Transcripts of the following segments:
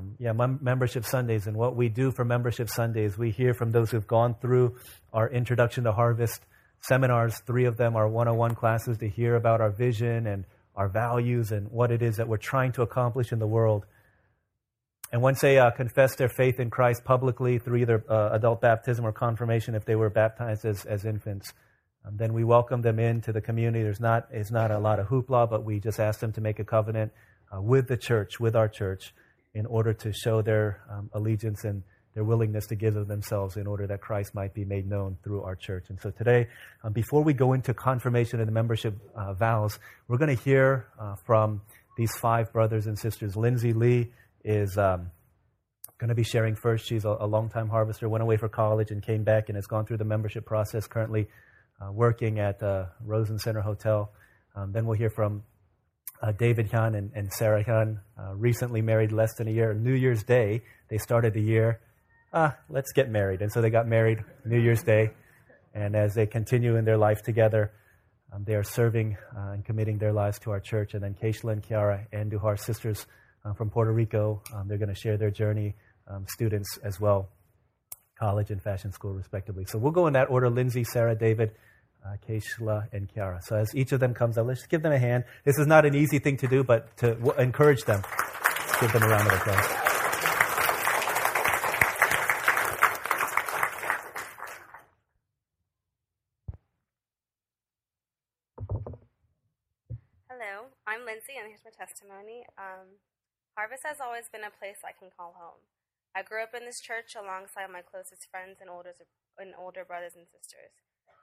um, yeah, mem- membership Sundays. And what we do for membership Sundays, we hear from those who've gone through our Introduction to Harvest seminars. Three of them are one on one classes to hear about our vision and our values and what it is that we're trying to accomplish in the world. And once they uh, confess their faith in Christ publicly through either uh, adult baptism or confirmation, if they were baptized as, as infants, um, then we welcome them into the community. There's not, it's not a lot of hoopla, but we just ask them to make a covenant uh, with the church, with our church, in order to show their um, allegiance and their willingness to give of themselves in order that Christ might be made known through our church. And so today, um, before we go into confirmation and the membership uh, vows, we're going to hear uh, from these five brothers and sisters. Lindsay Lee is um, going to be sharing first. She's a, a longtime harvester, went away for college and came back and has gone through the membership process, currently uh, working at uh, Rosen Center Hotel. Um, then we'll hear from uh, David Hyun and, and Sarah Hyun, uh, recently married less than a year. New Year's Day, they started the year, ah, let's get married. And so they got married New Year's Day. And as they continue in their life together, um, they are serving uh, and committing their lives to our church. And then Keishla and Kiara Andujar, sisters uh, from Puerto Rico, um, they're going to share their journey, um, students as well, college and fashion school, respectively. So we'll go in that order Lindsay, Sarah, David, uh, Keishla, and Kiara. So as each of them comes up, let's just give them a hand. This is not an easy thing to do, but to w- encourage them, give them a round of applause. Hello, I'm Lindsay, and here's my testimony. Um, Harvest has always been a place I can call home. I grew up in this church alongside my closest friends and older, and older brothers and sisters.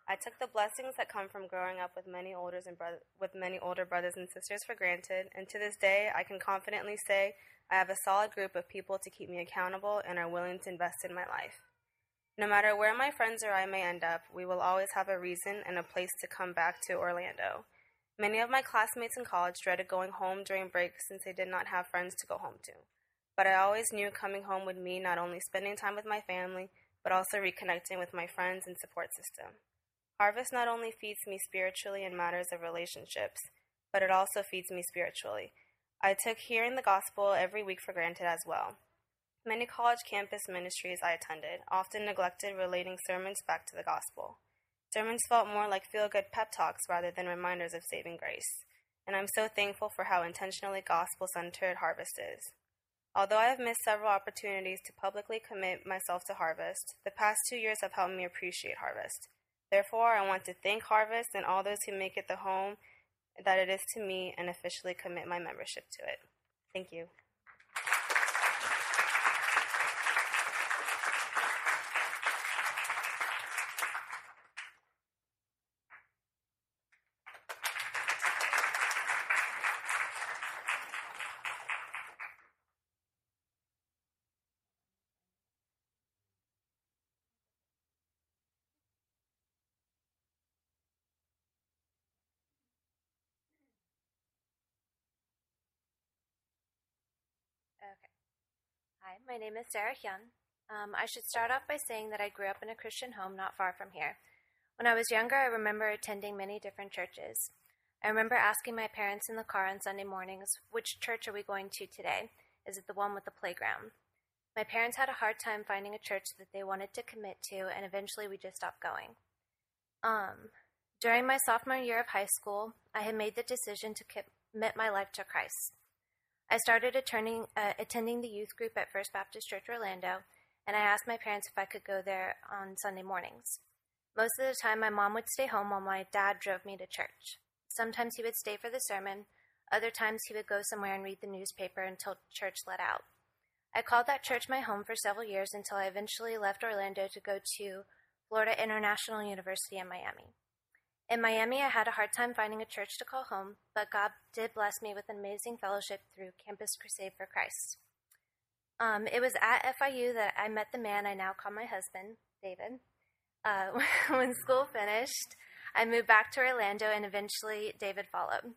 I took the blessings that come from growing up with many older and bro- with many older brothers and sisters for granted, and to this day, I can confidently say I have a solid group of people to keep me accountable and are willing to invest in my life. No matter where my friends or I may end up, we will always have a reason and a place to come back to Orlando. Many of my classmates in college dreaded going home during breaks since they did not have friends to go home to. But I always knew coming home would mean not only spending time with my family, but also reconnecting with my friends and support system. Harvest not only feeds me spiritually in matters of relationships, but it also feeds me spiritually. I took hearing the gospel every week for granted as well. Many college campus ministries I attended often neglected relating sermons back to the gospel. Sermons felt more like feel good pep talks rather than reminders of saving grace, and I'm so thankful for how intentionally gospel centered Harvest is. Although I have missed several opportunities to publicly commit myself to Harvest, the past two years have helped me appreciate Harvest. Therefore, I want to thank Harvest and all those who make it the home that it is to me and officially commit my membership to it. Thank you. My name is Sarah Hyun. Um, I should start off by saying that I grew up in a Christian home not far from here. When I was younger, I remember attending many different churches. I remember asking my parents in the car on Sunday mornings, which church are we going to today? Is it the one with the playground? My parents had a hard time finding a church that they wanted to commit to, and eventually we just stopped going. Um, during my sophomore year of high school, I had made the decision to commit my life to Christ. I started attending, uh, attending the youth group at First Baptist Church Orlando, and I asked my parents if I could go there on Sunday mornings. Most of the time, my mom would stay home while my dad drove me to church. Sometimes he would stay for the sermon, other times he would go somewhere and read the newspaper until church let out. I called that church my home for several years until I eventually left Orlando to go to Florida International University in Miami. In Miami, I had a hard time finding a church to call home, but God did bless me with an amazing fellowship through Campus Crusade for Christ. Um, it was at FIU that I met the man I now call my husband, David. Uh, when school finished, I moved back to Orlando, and eventually David followed.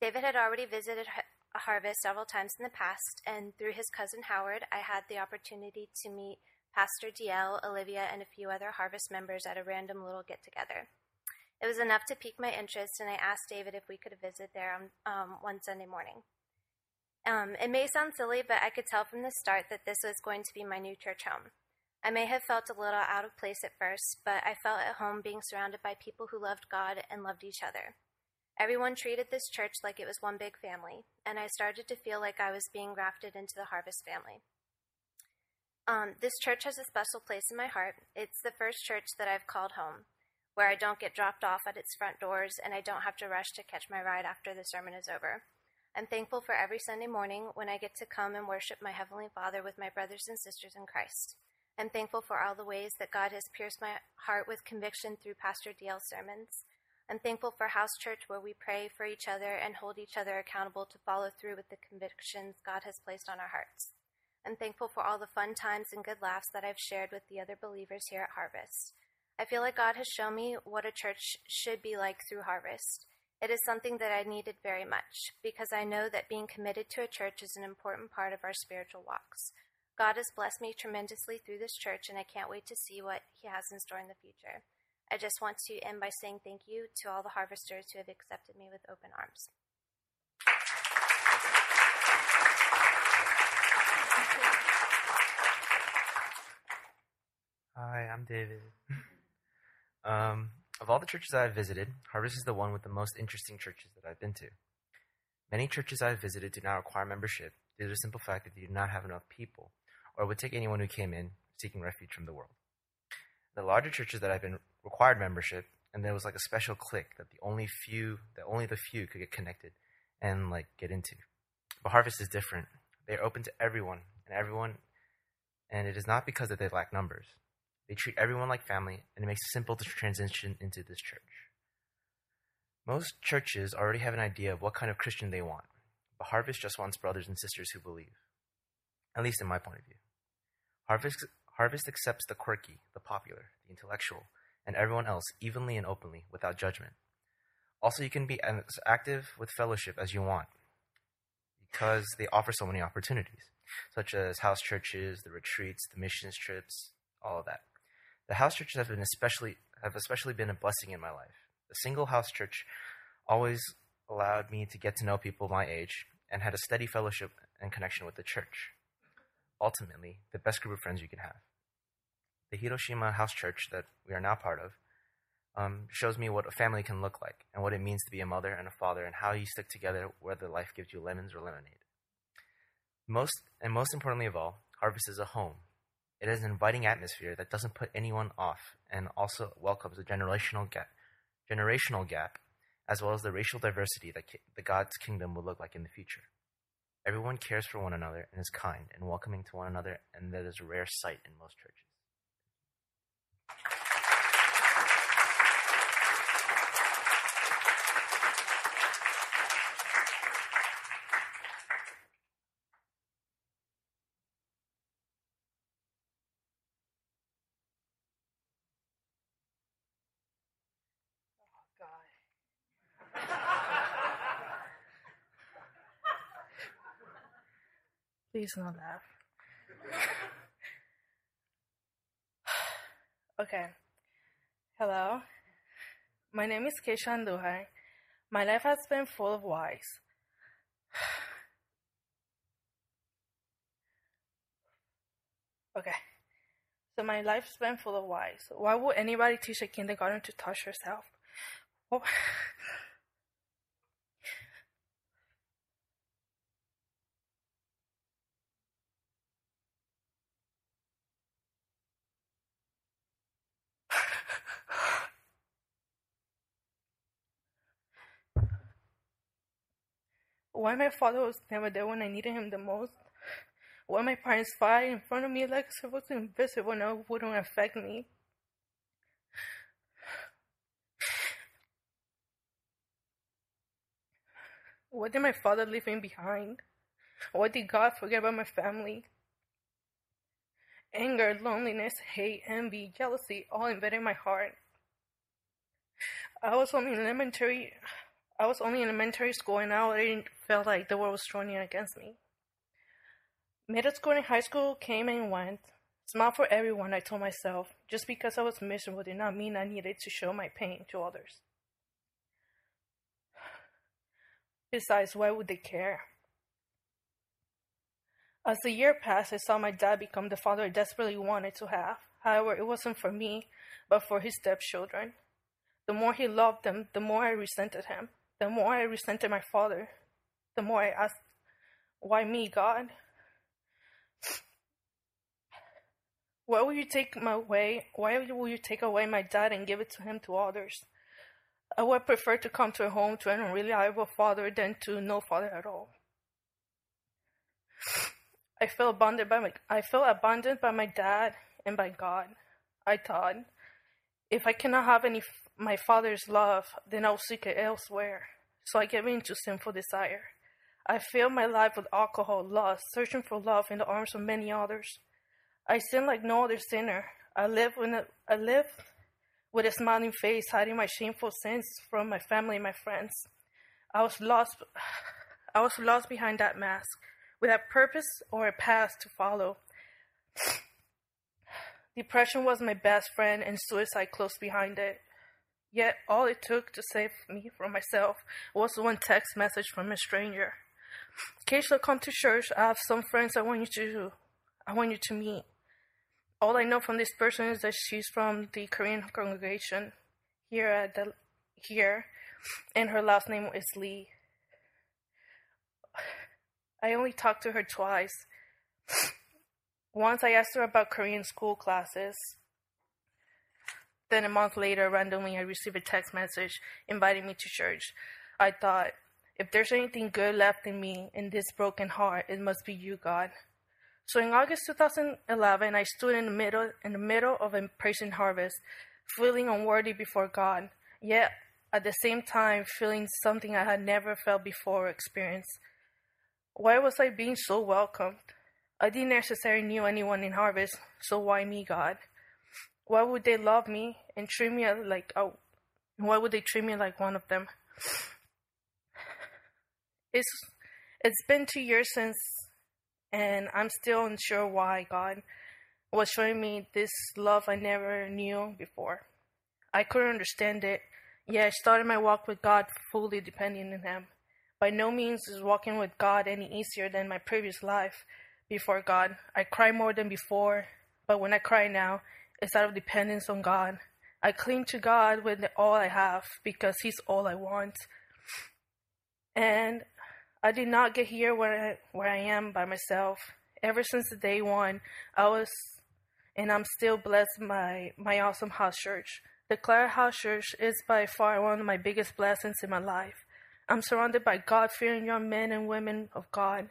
David had already visited Harvest several times in the past, and through his cousin Howard, I had the opportunity to meet Pastor DL, Olivia, and a few other Harvest members at a random little get together. It was enough to pique my interest, and I asked David if we could visit there on um, one Sunday morning. Um, it may sound silly, but I could tell from the start that this was going to be my new church home. I may have felt a little out of place at first, but I felt at home being surrounded by people who loved God and loved each other. Everyone treated this church like it was one big family, and I started to feel like I was being grafted into the Harvest family. Um, this church has a special place in my heart. It's the first church that I've called home, where I don't get dropped off at its front doors and I don't have to rush to catch my ride after the sermon is over. I'm thankful for every Sunday morning when I get to come and worship my Heavenly Father with my brothers and sisters in Christ. I'm thankful for all the ways that God has pierced my heart with conviction through Pastor DL's sermons. I'm thankful for House Church, where we pray for each other and hold each other accountable to follow through with the convictions God has placed on our hearts. I'm thankful for all the fun times and good laughs that I've shared with the other believers here at Harvest. I feel like God has shown me what a church should be like through Harvest. It is something that I needed very much because I know that being committed to a church is an important part of our spiritual walks. God has blessed me tremendously through this church, and I can't wait to see what He has in store in the future. I just want to end by saying thank you to all the harvesters who have accepted me with open arms. Hi, I'm David. um, of all the churches I've visited, Harvest is the one with the most interesting churches that I've been to. Many churches I've visited do not require membership due to the simple fact that they do not have enough people or would take anyone who came in seeking refuge from the world. The larger churches that I've been required membership, and there was like a special clique that the only few that only the few could get connected and like get into. But Harvest is different. They are open to everyone and everyone and it is not because that they lack numbers. They treat everyone like family, and it makes it simple to transition into this church. Most churches already have an idea of what kind of Christian they want, but Harvest just wants brothers and sisters who believe. At least in my point of view. Harvest, Harvest accepts the quirky, the popular, the intellectual, and everyone else evenly and openly without judgment. Also, you can be as active with fellowship as you want because they offer so many opportunities, such as house churches, the retreats, the missions trips, all of that. The house churches have been especially have especially been a blessing in my life. The single house church always allowed me to get to know people my age and had a steady fellowship and connection with the church. Ultimately, the best group of friends you can have. The Hiroshima House Church that we are now part of um, shows me what a family can look like and what it means to be a mother and a father and how you stick together whether life gives you lemons or lemonade. Most and most importantly of all, Harvest is a home. It is an inviting atmosphere that doesn't put anyone off and also welcomes a generational gap, generational gap as well as the racial diversity that ki- the God's kingdom will look like in the future. Everyone cares for one another and is kind and welcoming to one another, and that is a rare sight in most churches. Please don't laugh. okay. Hello. My name is Keisha Andujar. My life has been full of whys. okay. So my life's been full of whys. Why would anybody teach a kindergarten to touch herself? Why my father was never there when I needed him the most? Why my parents fight in front of me like I was invisible and it wouldn't affect me? What did my father leave me behind? What did God forget about my family? Anger, loneliness, hate, envy, jealousy all invaded my heart. I was only elementary I was only in elementary school and I already felt like the world was turning against me. Middle school and high school came and went. Smile for everyone, I told myself. Just because I was miserable did not mean I needed to show my pain to others. Besides, why would they care? As the year passed, I saw my dad become the father I desperately wanted to have. However, it wasn't for me, but for his stepchildren. The more he loved them, the more I resented him. The more I resented my father, the more I asked, Why me, God? Why will you take my way? Why will you take away my dad and give it to him to others? I would prefer to come to a home to an unreliable father than to no father at all. I feel abandoned by my I feel abandoned by my dad and by God. I thought, if I cannot have any my father's love, then I'll seek it elsewhere. So I gave in to sinful desire. I fill my life with alcohol, lust, searching for love in the arms of many others. I sin like no other sinner. I live with a, I live with a smiling face, hiding my shameful sins from my family and my friends. I was lost. I was lost behind that mask, without purpose or a path to follow. Depression was my best friend, and suicide close behind it. Yet all it took to save me from myself was one text message from a stranger. Keisha, come to church. I have some friends I want you to I want you to meet. All I know from this person is that she's from the Korean congregation here at the here, and her last name is Lee. I only talked to her twice. Once I asked her about Korean school classes, then a month later, randomly, I received a text message inviting me to church. I thought, if there's anything good left in me, in this broken heart, it must be you, God. So in August 2011, I stood in the middle in the middle of a praising harvest, feeling unworthy before God, yet at the same time feeling something I had never felt before or experienced. Why was I being so welcomed? I didn't necessarily knew anyone in harvest, so why me, God? Why would they love me and treat me like oh, why would they treat me like one of them? It's it's been two years since, and I'm still unsure why God was showing me this love I never knew before. I couldn't understand it. Yeah, I started my walk with God fully depending on Him. By no means is walking with God any easier than my previous life before God. I cry more than before, but when I cry now, out of dependence on God. I cling to God with all I have because He's all I want. And I did not get here where I, where I am by myself. Ever since the day one, I was, and I'm still blessed by my awesome house church. The Clara House Church is by far one of my biggest blessings in my life. I'm surrounded by God fearing young men and women of God.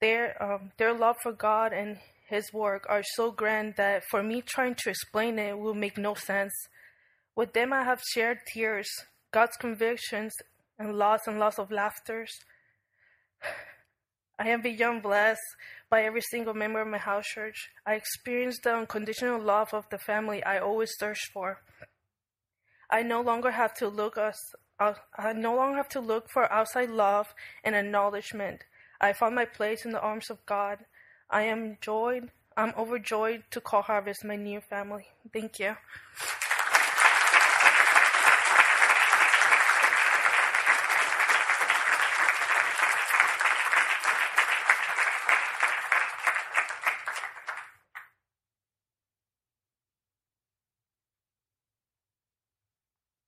Their, um, their love for God and his work are so grand that for me trying to explain it will make no sense. With them, I have shared tears, God's convictions, and lots and lots of laughters. I am beyond blessed by every single member of my house church. I experience the unconditional love of the family I always searched for. I no longer have to look us. Uh, I no longer have to look for outside love and acknowledgement. I found my place in the arms of God. I am joyed. I'm overjoyed to call Harvest my new family. Thank you.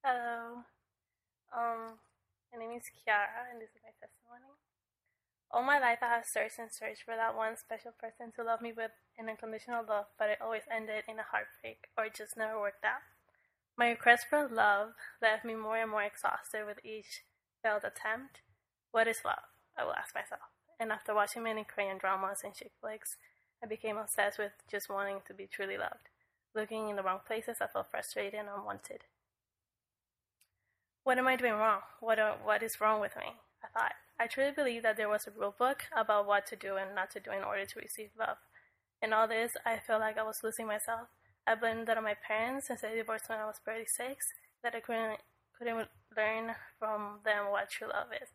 Hello. Um, my name is Kiara, and this is my testimony. All my life I have searched and searched for that one special person to love me with an unconditional love, but it always ended in a heartbreak or it just never worked out. My request for love left me more and more exhausted with each failed attempt. What is love? I will ask myself. And after watching many Korean dramas and chick flicks, I became obsessed with just wanting to be truly loved. Looking in the wrong places, I felt frustrated and unwanted. What am I doing wrong? What, are, what is wrong with me? I thought. I truly believe that there was a rule book about what to do and not to do in order to receive love. In all this, I felt like I was losing myself. I blamed that on my parents since they divorced when I was 36, that I couldn't, couldn't learn from them what true love is.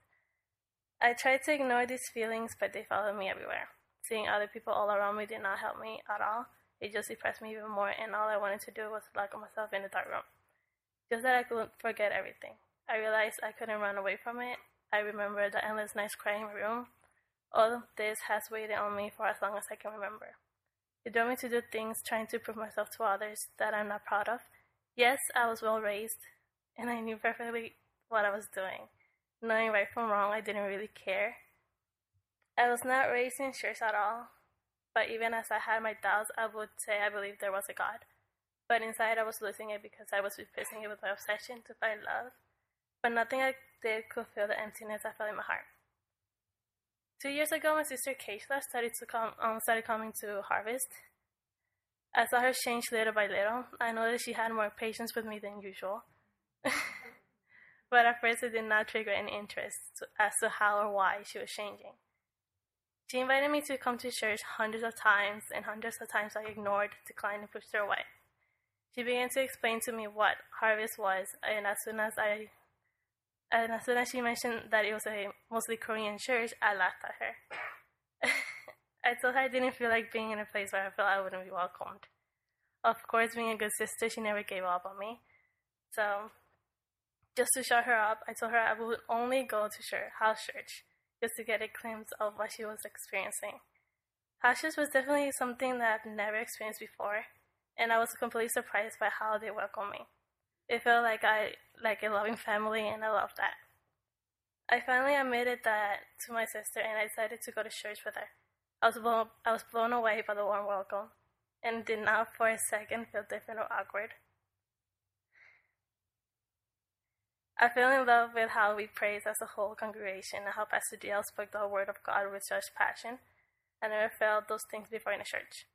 I tried to ignore these feelings, but they followed me everywhere. Seeing other people all around me did not help me at all. It just depressed me even more, and all I wanted to do was lock myself in the dark room. Just that I couldn't forget everything. I realized I couldn't run away from it, I remember the endless nights crying in my room, All of this has weighed on me for as long as I can remember. It drove me to do things trying to prove myself to others that I'm not proud of. Yes, I was well raised, and I knew perfectly what I was doing. Knowing right from wrong, I didn't really care. I was not raised in church at all, but even as I had my doubts, I would say I believed there was a God. But inside, I was losing it because I was replacing it with my obsession to find love. But nothing I did could fill the emptiness I felt in my heart. Two years ago, my sister Keishla started to come, um, started coming to Harvest. I saw her change little by little. I noticed she had more patience with me than usual. but at first, it did not trigger any interest as to how or why she was changing. She invited me to come to church hundreds of times, and hundreds of times I ignored, declined, and pushed her away. She began to explain to me what Harvest was, and as soon as I and as soon as she mentioned that it was a mostly Korean church, I laughed at her. I told her I didn't feel like being in a place where I felt I wouldn't be welcomed. Of course, being a good sister, she never gave up on me. So, just to shut her up, I told her I would only go to church, house church just to get a glimpse of what she was experiencing. House church was definitely something that I've never experienced before, and I was completely surprised by how they welcomed me. It felt like I like a loving family, and I loved that. I finally admitted that to my sister, and I decided to go to church with her. I was blown, I was blown away by the warm welcome, and did not for a second feel different or awkward. I fell in love with how we praised as a whole congregation and how Pastor DL spoke the word of God with such passion. I never felt those things before in a church.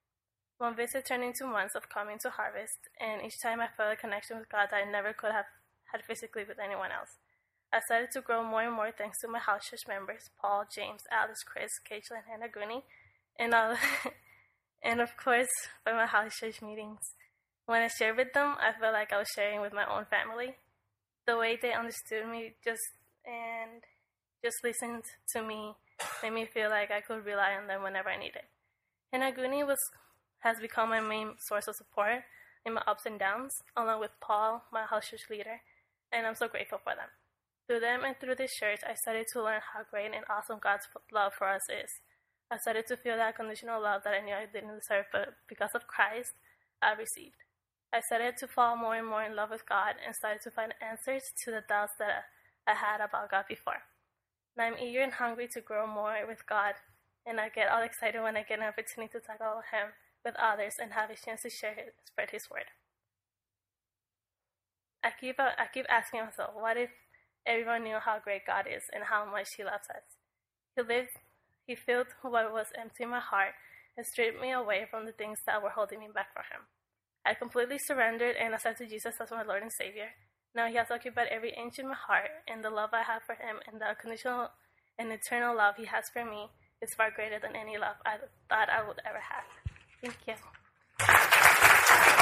One visit turned into months of coming to harvest, and each time I felt a connection with God that I never could have had physically with anyone else. I started to grow more and more thanks to my house church members, Paul, James, Alice, Chris, Caitlin, and Aguni, and all, and of course by my house church meetings. When I shared with them, I felt like I was sharing with my own family. The way they understood me just and just listened to me made me feel like I could rely on them whenever I needed. And Aguni was has become my main source of support in my ups and downs, along with Paul, my house church leader, and I'm so grateful for them. Through them and through this church, I started to learn how great and awesome God's love for us is. I started to feel that conditional love that I knew I didn't deserve, but because of Christ, I received. I started to fall more and more in love with God and started to find answers to the doubts that I had about God before. Now I'm eager and hungry to grow more with God, and I get all excited when I get an opportunity to talk about Him with others and have a chance to share spread His word. I keep uh, I keep asking myself, what if everyone knew how great God is and how much He loves us? He lived, He filled what was empty in my heart and stripped me away from the things that were holding me back from Him. I completely surrendered and accepted Jesus as my Lord and Savior. Now He has occupied every inch in my heart, and the love I have for Him and the unconditional and eternal love He has for me is far greater than any love I thought I would ever have. Thank you.